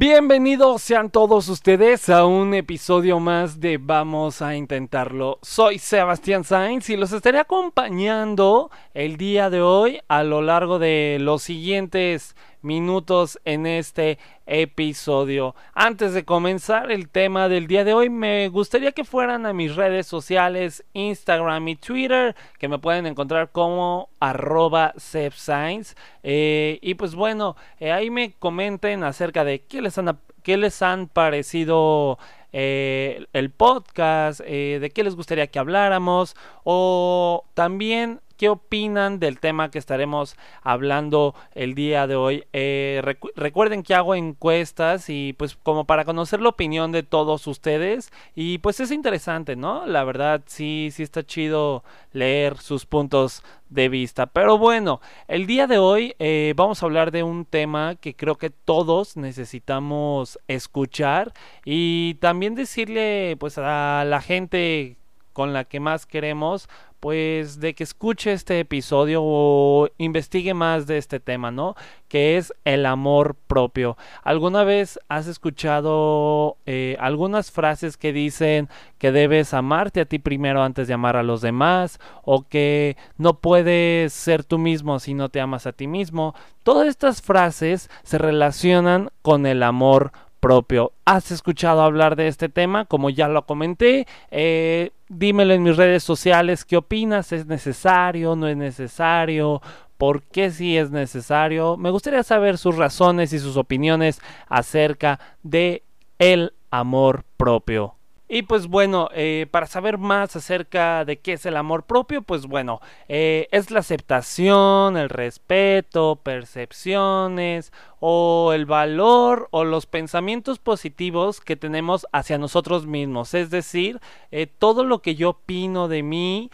Bienvenidos sean todos ustedes a un episodio más de Vamos a Intentarlo. Soy Sebastián Sainz y los estaré acompañando el día de hoy a lo largo de los siguientes minutos en este episodio. Antes de comenzar el tema del día de hoy, me gustaría que fueran a mis redes sociales, Instagram y Twitter, que me pueden encontrar como arroba eh, y pues bueno, eh, ahí me comenten acerca de qué les han, qué les han parecido eh, el podcast, de qué les gustaría que habláramos o también qué opinan del tema que estaremos hablando el día de hoy. Eh, recuerden que hago encuestas y pues como para conocer la opinión de todos ustedes y pues es interesante, ¿no? La verdad sí, sí está chido leer sus puntos de vista. Pero bueno, el día de hoy eh, vamos a hablar de un tema que creo que todos necesitamos escuchar y también decirle pues a la gente con la que más queremos pues de que escuche este episodio o investigue más de este tema, ¿no? Que es el amor propio. ¿Alguna vez has escuchado eh, algunas frases que dicen que debes amarte a ti primero antes de amar a los demás? O que no puedes ser tú mismo si no te amas a ti mismo. Todas estas frases se relacionan con el amor propio. ¿Has escuchado hablar de este tema? Como ya lo comenté, eh, dímelo en mis redes sociales, ¿qué opinas? ¿Es necesario? ¿No es necesario? ¿Por qué sí es necesario? Me gustaría saber sus razones y sus opiniones acerca de el amor propio. Y pues bueno, eh, para saber más acerca de qué es el amor propio, pues bueno, eh, es la aceptación, el respeto, percepciones o el valor o los pensamientos positivos que tenemos hacia nosotros mismos. Es decir, eh, todo lo que yo opino de mí,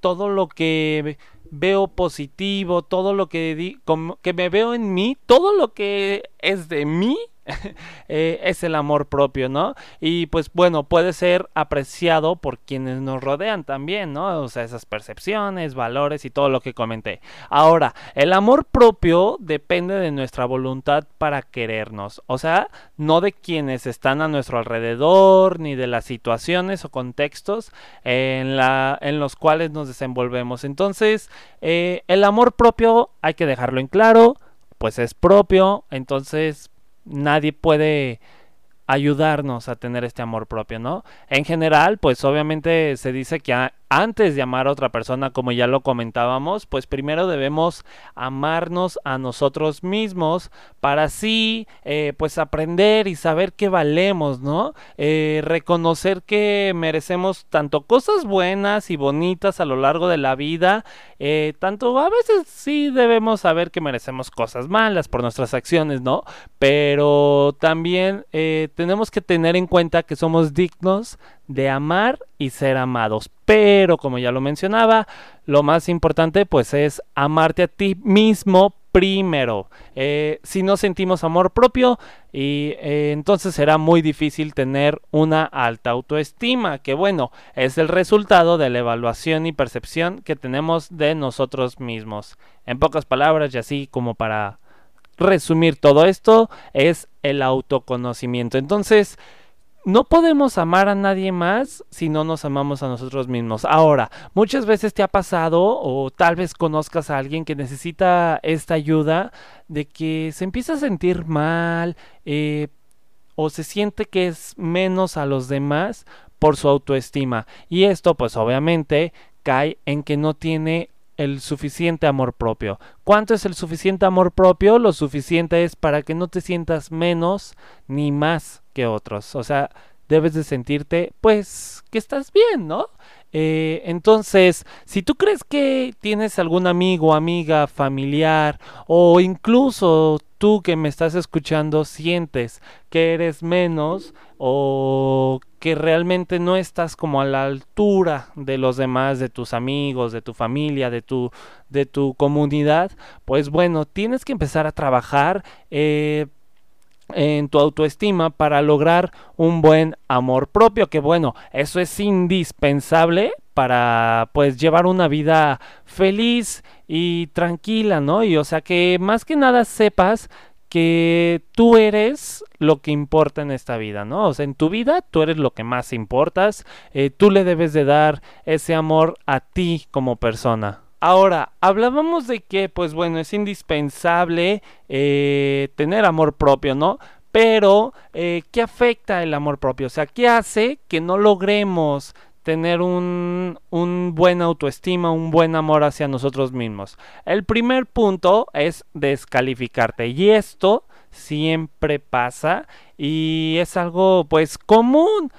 todo lo que veo positivo, todo lo que, que me veo en mí, todo lo que es de mí Eh, es el amor propio, ¿no? Y pues bueno, puede ser apreciado por quienes nos rodean también, ¿no? O sea, esas percepciones, valores y todo lo que comenté. Ahora, el amor propio depende de nuestra voluntad para querernos, o sea, no de quienes están a nuestro alrededor, ni de las situaciones o contextos en, los cuales nos desenvolvemos. Entonces, eh, el amor propio hay que dejarlo en claro, pues es propio, entonces nadie puede ayudarnos a tener este amor propio, ¿no? En general, pues obviamente se dice que antes de amar a otra persona, como ya lo comentábamos, pues primero debemos amarnos a nosotros mismos para así, eh, pues aprender y saber que valemos, ¿no? Eh, reconocer que merecemos tanto cosas buenas y bonitas a lo largo de la vida, eh, tanto a veces sí debemos saber que merecemos cosas malas por nuestras acciones, ¿no? Pero también tenemos que tener en cuenta que somos dignos de amar y ser amados. Pero como ya lo mencionaba, lo más importante pues es amarte a ti mismo primero. Eh, si no sentimos amor propio, y eh, entonces será muy difícil tener una alta autoestima, que bueno, es el resultado de la evaluación y percepción que tenemos de nosotros mismos. En pocas palabras, y así como para resumir todo esto, es el autoconocimiento. Entonces, no podemos amar a nadie más si no nos amamos a nosotros mismos. Ahora, muchas veces te ha pasado o tal vez conozcas a alguien que necesita esta ayuda de que se empieza a sentir mal eh, o se siente que es menos a los demás por su autoestima. Y esto pues obviamente cae en que no tiene el suficiente amor propio. ¿Cuánto es el suficiente amor propio? Lo suficiente es para que no te sientas menos ni más que otros. O sea, debes de sentirte pues que estás bien, ¿no? Eh, entonces, si tú crees que tienes algún amigo, amiga, familiar o incluso tú que me estás escuchando sientes que eres menos o que realmente no estás como a la altura de los demás, de tus amigos, de tu familia, de tu, de tu comunidad, pues bueno, tienes que empezar a trabajar. Eh, en tu autoestima para lograr un buen amor propio que bueno eso es indispensable para pues llevar una vida feliz y tranquila no y o sea que más que nada sepas que tú eres lo que importa en esta vida, ¿no? O sea, en tu vida tú eres lo que más importas, eh, tú le debes de dar ese amor a ti como persona. Ahora, hablábamos de que, pues bueno, es indispensable eh, tener amor propio, ¿no? Pero, eh, ¿qué afecta el amor propio? O sea, ¿qué hace que no logremos tener un, un, buen autoestima, un buen amor hacia nosotros mismos. El primer punto es descalificarte y esto siempre pasa y es algo pues común.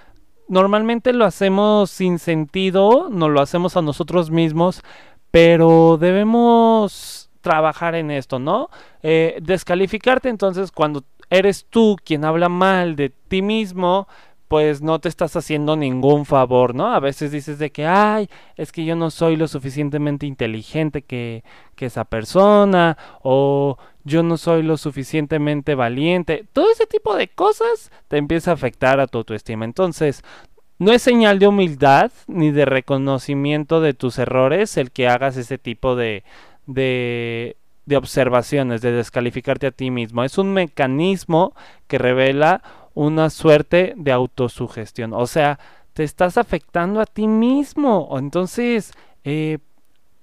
Normalmente lo hacemos sin sentido, no lo hacemos a nosotros mismos, pero debemos trabajar en esto, ¿no? Eh, descalificarte entonces cuando eres tú quien habla mal de ti mismo, pues no te estás haciendo ningún favor, ¿no? A veces dices de que, ay, es que yo no soy lo suficientemente inteligente que, que esa persona, o yo no soy lo suficientemente valiente. Todo ese tipo de cosas te empieza a afectar a tu autoestima. Entonces, no es señal de humildad ni de reconocimiento de tus errores el que hagas ese tipo de, de, de observaciones, de descalificarte a ti mismo. Es un mecanismo que revela una suerte de autosugestión. O sea, te estás afectando a ti mismo. Entonces, eh,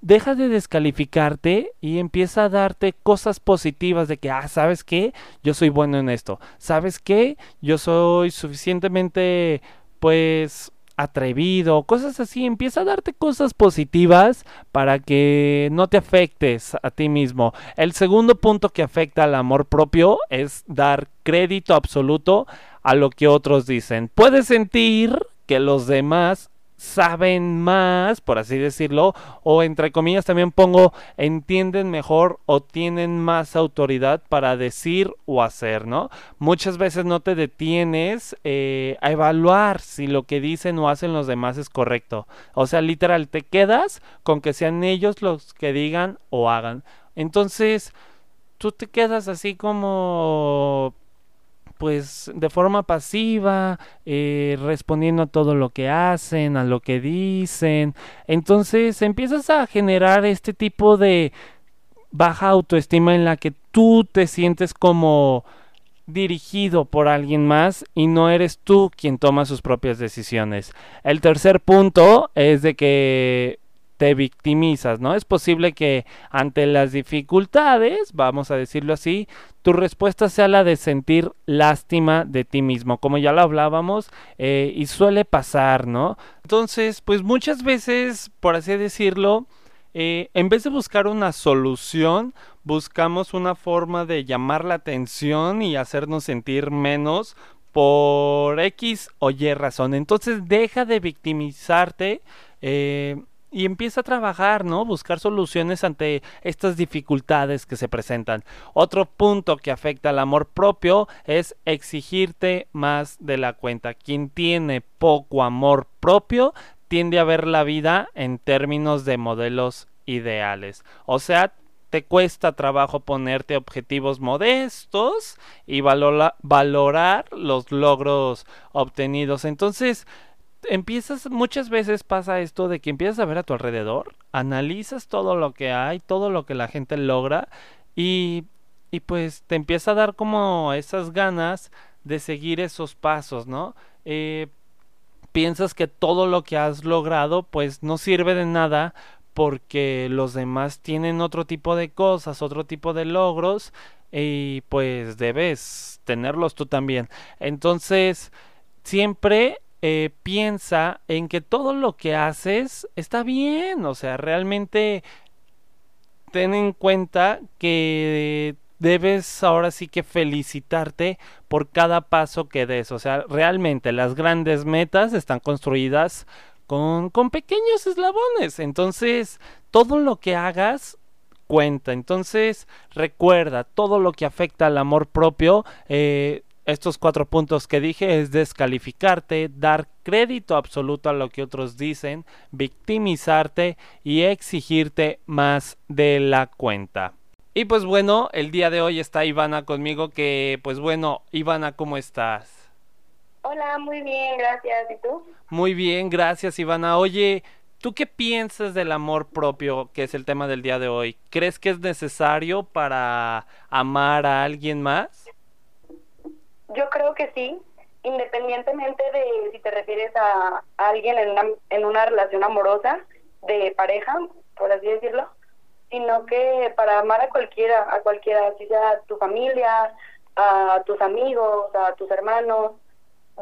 deja de descalificarte y empieza a darte cosas positivas de que, ah, ¿sabes qué? Yo soy bueno en esto. ¿Sabes qué? Yo soy suficientemente, pues, atrevido, cosas así. Empieza a darte cosas positivas para que no te afectes a ti mismo. El segundo punto que afecta al amor propio es dar crédito absoluto a lo que otros dicen. Puedes sentir que los demás saben más, por así decirlo, o entre comillas también pongo entienden mejor o tienen más autoridad para decir o hacer, ¿no? Muchas veces no te detienes eh, a evaluar si lo que dicen o hacen los demás es correcto. O sea, literal, te quedas con que sean ellos los que digan o hagan. Entonces, tú te quedas así como pues de forma pasiva, eh, respondiendo a todo lo que hacen, a lo que dicen. Entonces empiezas a generar este tipo de baja autoestima en la que tú te sientes como dirigido por alguien más y no eres tú quien toma sus propias decisiones. El tercer punto es de que te victimizas, ¿no? Es posible que ante las dificultades, vamos a decirlo así, tu respuesta sea la de sentir lástima de ti mismo, como ya lo hablábamos, eh, y suele pasar, ¿no? Entonces, pues muchas veces, por así decirlo, eh, en vez de buscar una solución, buscamos una forma de llamar la atención y hacernos sentir menos por X o Y razón. Entonces deja de victimizarte. Eh, y empieza a trabajar, ¿no? Buscar soluciones ante estas dificultades que se presentan. Otro punto que afecta al amor propio es exigirte más de la cuenta. Quien tiene poco amor propio tiende a ver la vida en términos de modelos ideales. O sea, te cuesta trabajo ponerte objetivos modestos y valorar los logros obtenidos. Entonces, empiezas, muchas veces pasa esto de que empiezas a ver a tu alrededor, analizas todo lo que hay, todo lo que la gente logra y, y pues te empieza a dar como esas ganas de seguir esos pasos, ¿no? Eh, piensas que todo lo que has logrado pues no sirve de nada porque los demás tienen otro tipo de cosas, otro tipo de logros y pues debes tenerlos tú también. Entonces, siempre eh, piensa en que todo lo que haces está bien, o sea, realmente ten en cuenta que debes ahora sí que felicitarte por cada paso que des, o sea, realmente las grandes metas están construidas con, con pequeños eslabones, entonces todo lo que hagas cuenta, entonces recuerda, todo lo que afecta al amor propio, eh, estos cuatro puntos que dije es descalificarte, dar crédito absoluto a lo que otros dicen, victimizarte y exigirte más de la cuenta. Y pues bueno, el día de hoy está Ivana conmigo que pues bueno, Ivana, ¿cómo estás? Hola, muy bien, gracias. ¿Y tú? Muy bien, gracias Ivana. Oye, ¿Tú qué piensas del amor propio, que es el tema del día de hoy? ¿Crees que es necesario para amar a alguien más? Yo creo que sí, independientemente de si te refieres a, alguien en una, relación amorosa, de pareja, por así decirlo, sino que para amar a cualquiera, a cualquiera, si sea tu familia, a tus amigos, a tus hermanos,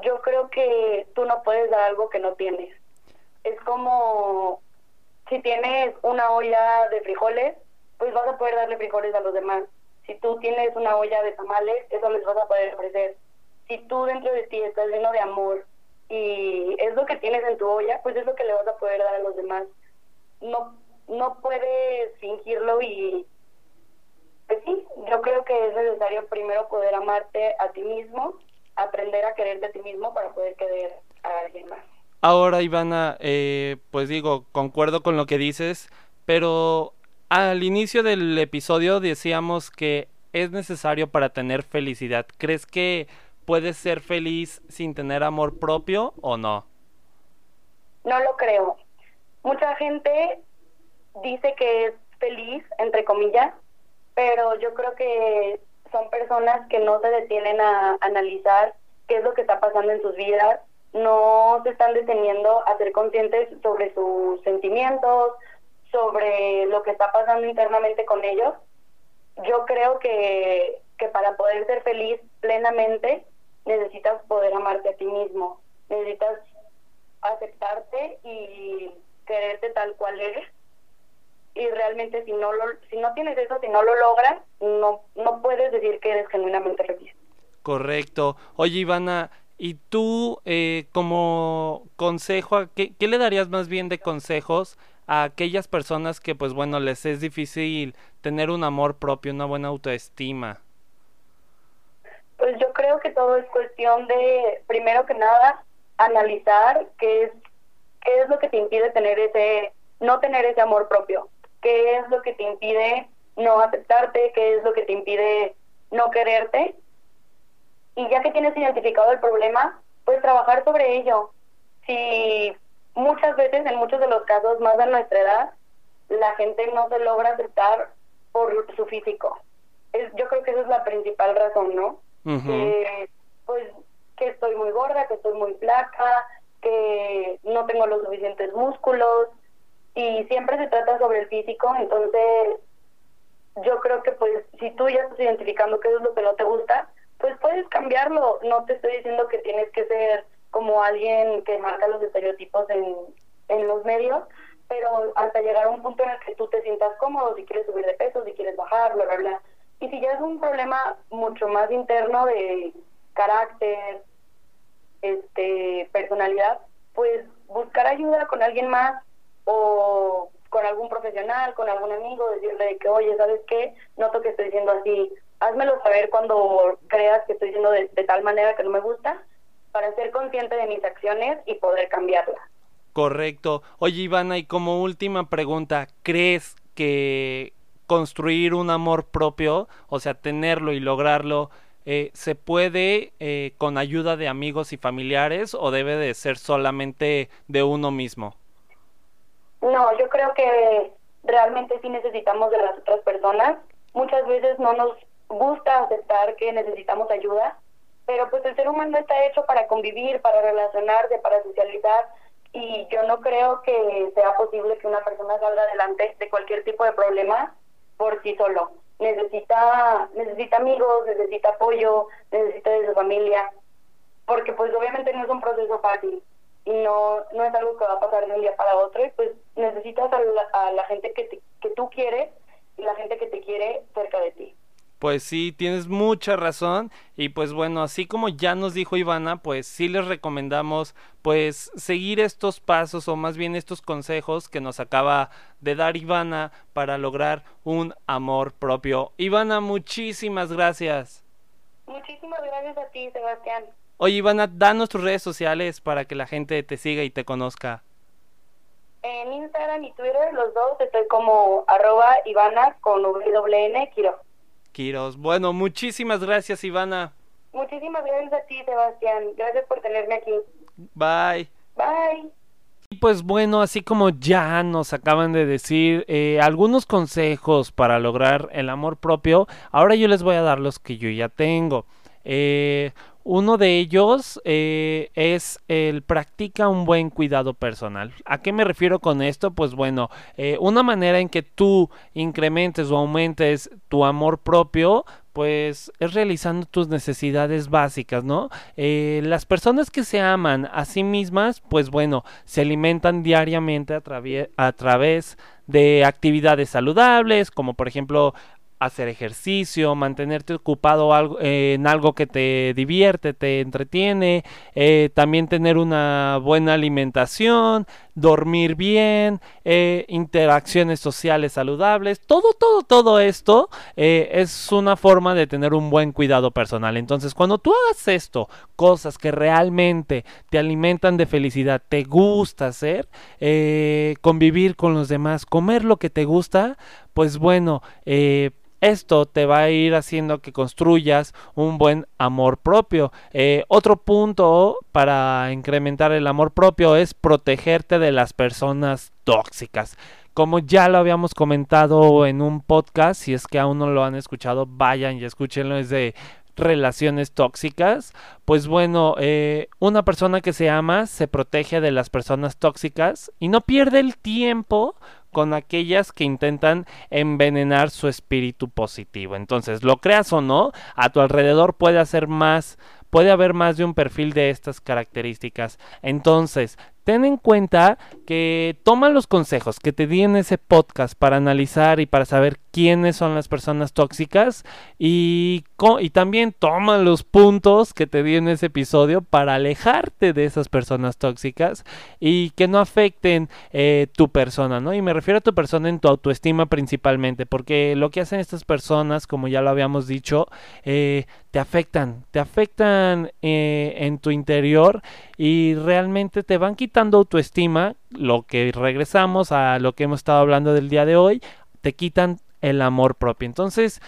yo creo que tú no puedes dar algo que no tienes es como si tienes una olla de frijoles, pues vas a poder darle frijoles a los demás. Si tú tienes una olla de tamales, eso les vas a poder ofrecer. Si tú dentro de ti estás lleno de amor y es lo que tienes en tu olla, pues es lo que le vas a poder dar a los demás. No, no puedes fingirlo y pues sí, yo creo que es necesario primero poder amarte a ti mismo, aprender a quererte a ti mismo para poder querer a alguien más. Ahora, Ivana, eh, pues digo, concuerdo con lo que dices, pero al inicio del episodio decíamos que es necesario para tener felicidad. ¿Crees que puedes ser feliz sin tener amor propio o no? No lo creo. Mucha gente dice que es feliz, entre comillas, pero yo creo que son personas que no se detienen a analizar qué es lo que está pasando en sus vidas no se están deteniendo a ser conscientes sobre sus sentimientos, sobre lo que está pasando internamente con ellos. Yo creo que, que para poder ser feliz plenamente necesitas poder amarte a ti mismo, necesitas aceptarte y quererte tal cual eres. Y realmente si no lo, si no tienes eso, si no lo logras, no no puedes decir que eres genuinamente feliz. Correcto. Oye, Ivana, y tú, eh, como consejo, ¿qué, ¿qué, le darías más bien de consejos a aquellas personas que, pues bueno, les es difícil tener un amor propio, una buena autoestima? Pues yo creo que todo es cuestión de, primero que nada, analizar qué es, qué es lo que te impide tener ese, no tener ese amor propio, qué es lo que te impide no aceptarte, qué es lo que te impide no quererte y ya que tienes identificado el problema, pues trabajar sobre ello. Si muchas veces, en muchos de los casos, más a nuestra edad, la gente no se logra aceptar por su físico. Es, yo creo que esa es la principal razón, ¿no? pues que estoy muy gorda, que estoy muy flaca, que no tengo los suficientes músculos y siempre se trata sobre el físico, entonces yo creo que pues si tú ya estás identificando qué es lo que no te gusta, pues puedes cambiarlo. No te estoy diciendo que tienes que ser como alguien que marca los estereotipos en, en los medios, pero hasta llegar a un punto en el que tú te sientas cómodo, si quieres subir de peso, si quieres bajar, bla, bla, bla. Y si ya es un problema mucho más interno de carácter, este, personalidad, pues buscar ayuda con alguien más o con algún profesional, con algún amigo, decirle que, oye, ¿sabes qué? Noto que estoy siendo así házmelo saber cuando creas que estoy yendo de, tal manera que no me gusta, para ser consciente de mis acciones y poder cambiarlas. Correcto. Oye, Ivana, y como última pregunta, ¿crees que construir un amor propio, o sea, tenerlo y lograrlo, eh, se puede eh, con ayuda de amigos y familiares o debe de ser solamente de uno mismo? No, yo creo que realmente sí necesitamos de las otras personas. Muchas veces no nos gusta aceptar que necesitamos ayuda, pero pues el ser humano está hecho para convivir, para relacionarse, para socializar y yo no creo que sea posible que una persona salga adelante de cualquier tipo de problema por sí solo. Necesita necesita amigos, necesita apoyo, necesita de su familia, porque pues obviamente no es un proceso fácil y no no es algo que va a pasar de un día para otro y pues necesitas a la, a la gente que, que tú quieres y la gente que te quiere cerca de ti. Pues sí, tienes mucha razón y pues bueno, así como ya nos dijo Ivana, pues sí les recomendamos pues seguir estos pasos o más bien estos consejos que nos acaba de dar Ivana para lograr un amor propio. Ivana, muchísimas gracias. Muchísimas gracias a ti, Sebastián. Oye, Ivana, danos tus redes sociales para que la gente te siga y te conozca. En Instagram y Twitter, los dos, estoy como arroba Ivana con WN Kiro. Bueno, muchísimas gracias, Ivana. Muchísimas gracias a ti, Sebastián. Gracias por tenerme aquí. Bye. Bye. pues bueno, así como ya nos acaban de decir eh, algunos consejos para lograr el amor propio, ahora yo les voy a dar los que yo ya tengo. Eh, uno de ellos eh, es el practica un buen cuidado personal. ¿A qué me refiero con esto? Pues bueno, eh, una manera en que tú incrementes o aumentes tu amor propio, pues es realizando tus necesidades básicas, ¿no? Eh, las personas que se aman a sí mismas, pues bueno, se alimentan diariamente a, a través de actividades saludables, como por ejemplo hacer ejercicio, mantenerte ocupado en algo que te divierte, te entretiene, eh, también tener una buena alimentación, dormir bien, eh, interacciones sociales saludables, todo, todo, todo esto eh, es una forma de tener un buen cuidado personal. Entonces, cuando tú hagas esto, cosas que realmente te alimentan de felicidad, te gusta hacer, convivir con los demás, comer lo que te gusta, pues bueno, eh, esto te va a ir haciendo que construyas un buen amor propio. Eh, otro punto para incrementar el amor propio es protegerte de las personas tóxicas. Como ya lo habíamos comentado en un podcast, si es que aún no lo han escuchado, vayan y escúchenlo, es de relaciones tóxicas. Pues bueno, eh, una persona que se ama se protege de las personas tóxicas y no pierde el tiempo con aquellas que intentan envenenar su espíritu positivo. Entonces, lo creas o no, a tu alrededor puede hacer más, puede haber más de un perfil de estas características. Entonces, ten en cuenta que toma los consejos que te di en ese podcast para analizar y para saber quiénes son las personas tóxicas y, también toma los puntos que te di en ese episodio para alejarte de esas personas tóxicas y que no afecten eh, tu persona, ¿no? Y me refiero a tu persona en tu autoestima principalmente, porque lo que hacen estas personas, como ya lo habíamos dicho, eh, te afectan, te afectan eh, en tu interior y realmente te van quitando autoestima, lo que regresamos a lo que hemos estado hablando del día de hoy, te quitan el amor propio. Entonces,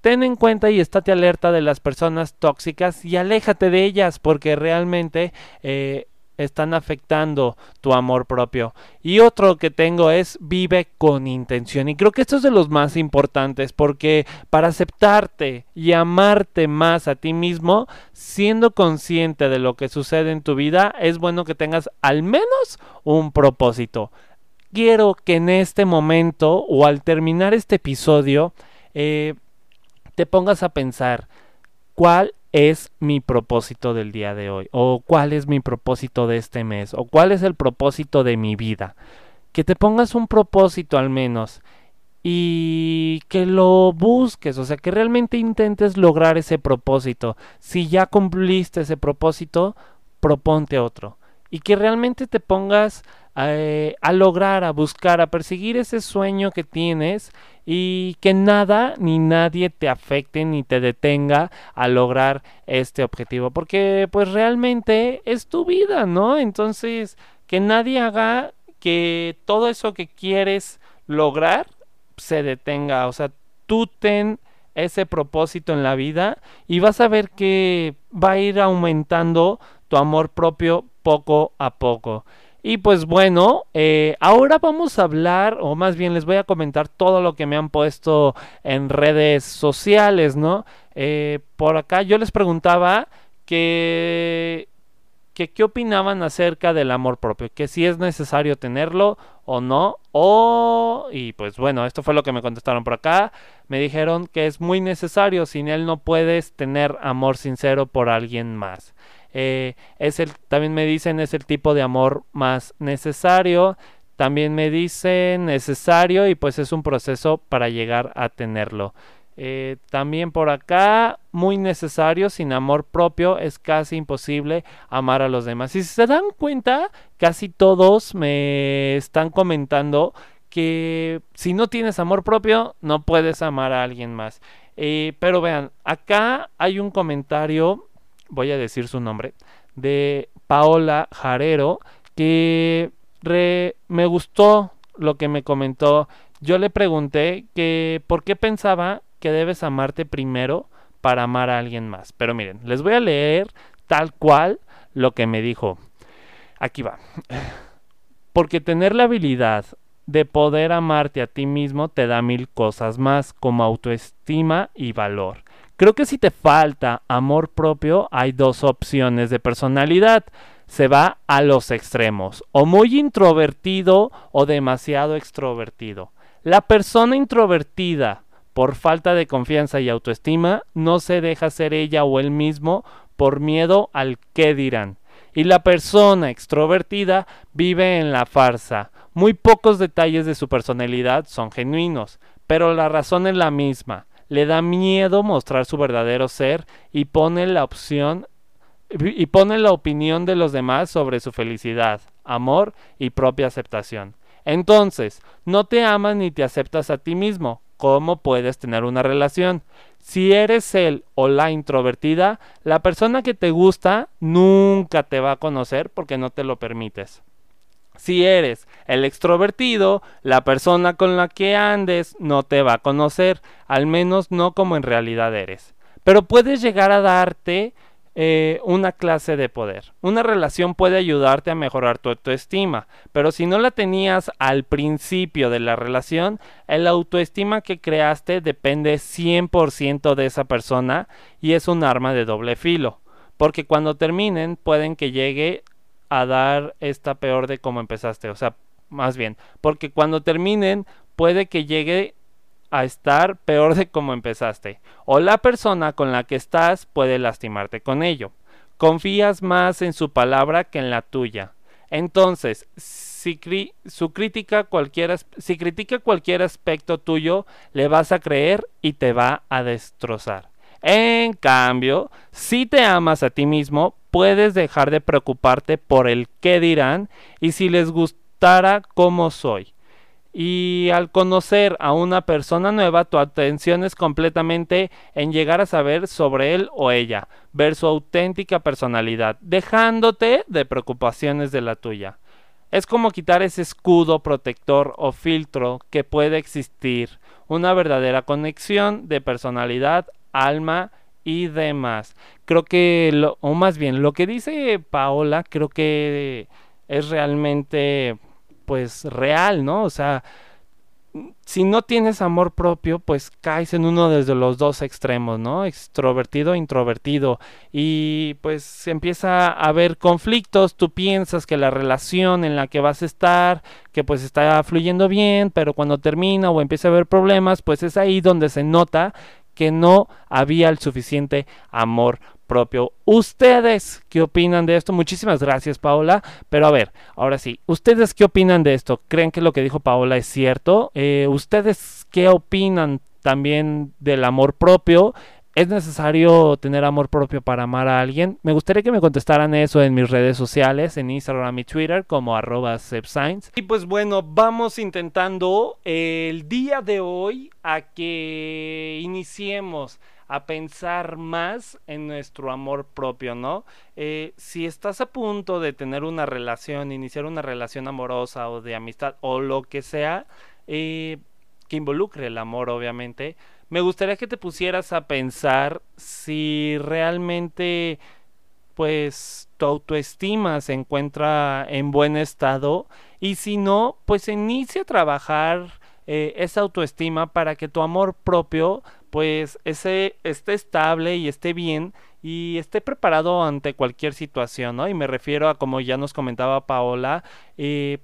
ten en cuenta y estate alerta de las personas tóxicas y aléjate de ellas porque realmente eh, están afectando tu amor propio. Y otro que tengo es vive con intención. Y creo que esto es de los más importantes porque para aceptarte y amarte más a ti mismo, siendo consciente de lo que sucede en tu vida, es bueno que tengas al menos un propósito. Quiero que en este momento o al terminar este episodio eh, te pongas a pensar cuál es mi propósito del día de hoy? ¿O cuál es mi propósito de este mes? ¿O cuál es el propósito de mi vida? Que te pongas un propósito al menos y que lo busques, o sea, que realmente intentes lograr ese propósito. Si ya cumpliste ese propósito, proponte otro. Y que realmente te pongas eh, a lograr, a buscar, a perseguir ese sueño que tienes y que nada ni nadie te afecte ni te detenga a lograr este objetivo, porque pues realmente es tu vida, ¿no? Entonces, que nadie haga que todo eso que quieres lograr se detenga, o sea, tú ten ese propósito en la vida y vas a ver que va a ir aumentando tu amor propio poco a poco. Y pues bueno, eh, ahora vamos a hablar, o más bien les voy a comentar todo lo que me han puesto en redes sociales, ¿no? Eh, por acá yo les preguntaba que, que qué opinaban acerca del amor propio, que si es necesario tenerlo o no, o, y pues bueno, esto fue lo que me contestaron por acá, me dijeron que es muy necesario, sin él no puedes tener amor sincero por alguien más. Eh, es el, también me dicen es el tipo de amor más necesario. También me dicen necesario y pues es un proceso para llegar a tenerlo. Eh, también por acá, muy necesario, sin amor propio es casi imposible amar a los demás. Y si se dan cuenta, casi todos me están comentando que si no tienes amor propio, no puedes amar a alguien más. Eh, pero vean, acá hay un comentario voy a decir su nombre, de Paola Jarero, que me gustó lo que me comentó. Yo le pregunté que por qué pensaba que debes amarte primero para amar a alguien más. Pero miren, les voy a leer tal cual lo que me dijo. Aquí va. porque tener la habilidad de poder amarte a ti mismo te da mil cosas más, como autoestima y valor. Creo que si te falta amor propio, hay dos opciones de personalidad. Se va a los extremos, o muy introvertido o demasiado extrovertido. La persona introvertida, por falta de confianza y autoestima, no se deja ser ella o él mismo por miedo al qué dirán. Y la persona extrovertida vive en la farsa. Muy pocos detalles de su personalidad son genuinos, pero la razón es la misma le da miedo mostrar su verdadero ser y pone la opción y pone la opinión de los demás sobre su felicidad, amor y propia aceptación. Entonces, no te amas ni te aceptas a ti mismo. ¿Cómo puedes tener una relación? Si eres él o la introvertida, la persona que te gusta nunca te va a conocer porque no te lo permites. Si eres el extrovertido, la persona con la que andes no te va a conocer, al menos no como en realidad eres. Pero puedes llegar a darte eh, una clase de poder. Una relación puede ayudarte a mejorar tu autoestima, pero si no la tenías al principio de la relación, el autoestima que creaste depende 100% de esa persona y es un arma de doble filo. Porque cuando terminen pueden que llegue a dar esta peor de como empezaste. O sea, más bien, porque cuando terminen puede que llegue a estar peor de como empezaste. O la persona con la que estás puede lastimarte con ello. Confías más en su palabra que en la tuya. Entonces, si, su cualquier, si critica cualquier aspecto tuyo, le vas a creer y te va a destrozar. En cambio, si te amas a ti mismo, puedes dejar de preocuparte por el qué dirán y si les gustara cómo soy. Y al conocer a una persona nueva, tu atención es completamente en llegar a saber sobre él o ella, ver su auténtica personalidad, dejándote de preocupaciones de la tuya. Es como quitar ese escudo protector o filtro que puede existir, una verdadera conexión de personalidad alma y demás. Creo que, lo, o más bien, lo que dice Paola, creo que es realmente, pues, real, ¿no? O sea, si no tienes amor propio, pues caes en uno de los dos extremos, ¿no? Extrovertido, introvertido. Y pues empieza a haber conflictos, tú piensas que la relación en la que vas a estar, que pues está fluyendo bien, pero cuando termina o empieza a haber problemas, pues es ahí donde se nota que no había el suficiente amor propio. ¿Ustedes qué opinan de esto? Muchísimas gracias, Paola. Pero a ver, ahora sí, ¿ustedes qué opinan de esto? ¿Creen que lo que dijo Paola es cierto? Eh, ¿Ustedes qué opinan también del amor propio? ¿Es necesario tener amor propio para amar a alguien? Me gustaría que me contestaran eso en mis redes sociales, en Instagram y Twitter, como arroba Y pues bueno, vamos intentando el día de hoy a que iniciemos a pensar más en nuestro amor propio, ¿no? Eh, si estás a punto de tener una relación, iniciar una relación amorosa o de amistad o lo que sea, eh, que involucre el amor, obviamente, me gustaría que te pusieras a pensar si realmente pues tu autoestima se encuentra en buen estado y si no, pues inicia a trabajar eh, esa autoestima para que tu amor propio pues ese esté estable y esté bien y esté preparado ante cualquier situación, ¿no? Y me refiero a como ya nos comentaba Paola, eh,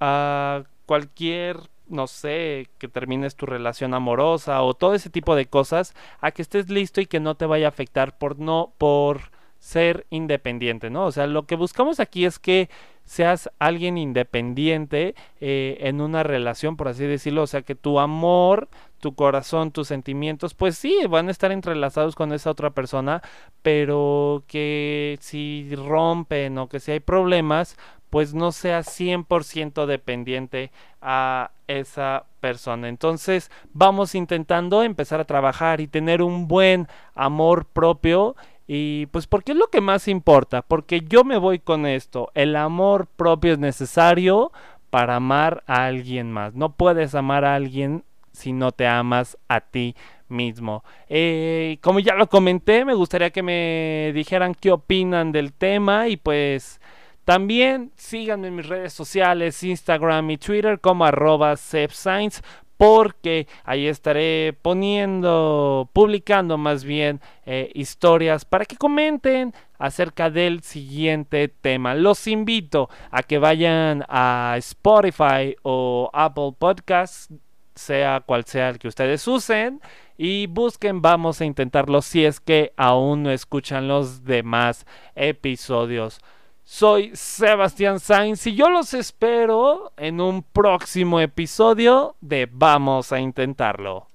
a cualquier no sé, que termines tu relación amorosa o todo ese tipo de cosas, a que estés listo y que no te vaya a afectar por no, por ser independiente, ¿no? O sea, lo que buscamos aquí es que seas alguien independiente eh, en una relación, por así decirlo, o sea, que tu amor, tu corazón, tus sentimientos, pues sí, van a estar entrelazados con esa otra persona, pero que si rompen o que si hay problemas, pues no sea 100% dependiente a esa persona. Entonces vamos intentando empezar a trabajar y tener un buen amor propio y pues porque es lo que más importa, porque yo me voy con esto, el amor propio es necesario para amar a alguien más. No puedes amar a alguien si no te amas a ti mismo. Eh, como ya lo comenté, me gustaría que me dijeran qué opinan del tema y pues También síganme en mis redes sociales, Instagram y Twitter como arroba porque ahí estaré poniendo, publicando más bien eh, historias para que comenten acerca del siguiente tema. Los invito a que vayan a Spotify o Apple Podcasts, sea cual sea el que ustedes usen, y busquen, vamos a intentarlo si es que aún no escuchan los demás episodios. Soy Sebastián Sainz y yo los espero en un próximo episodio de Vamos a intentarlo.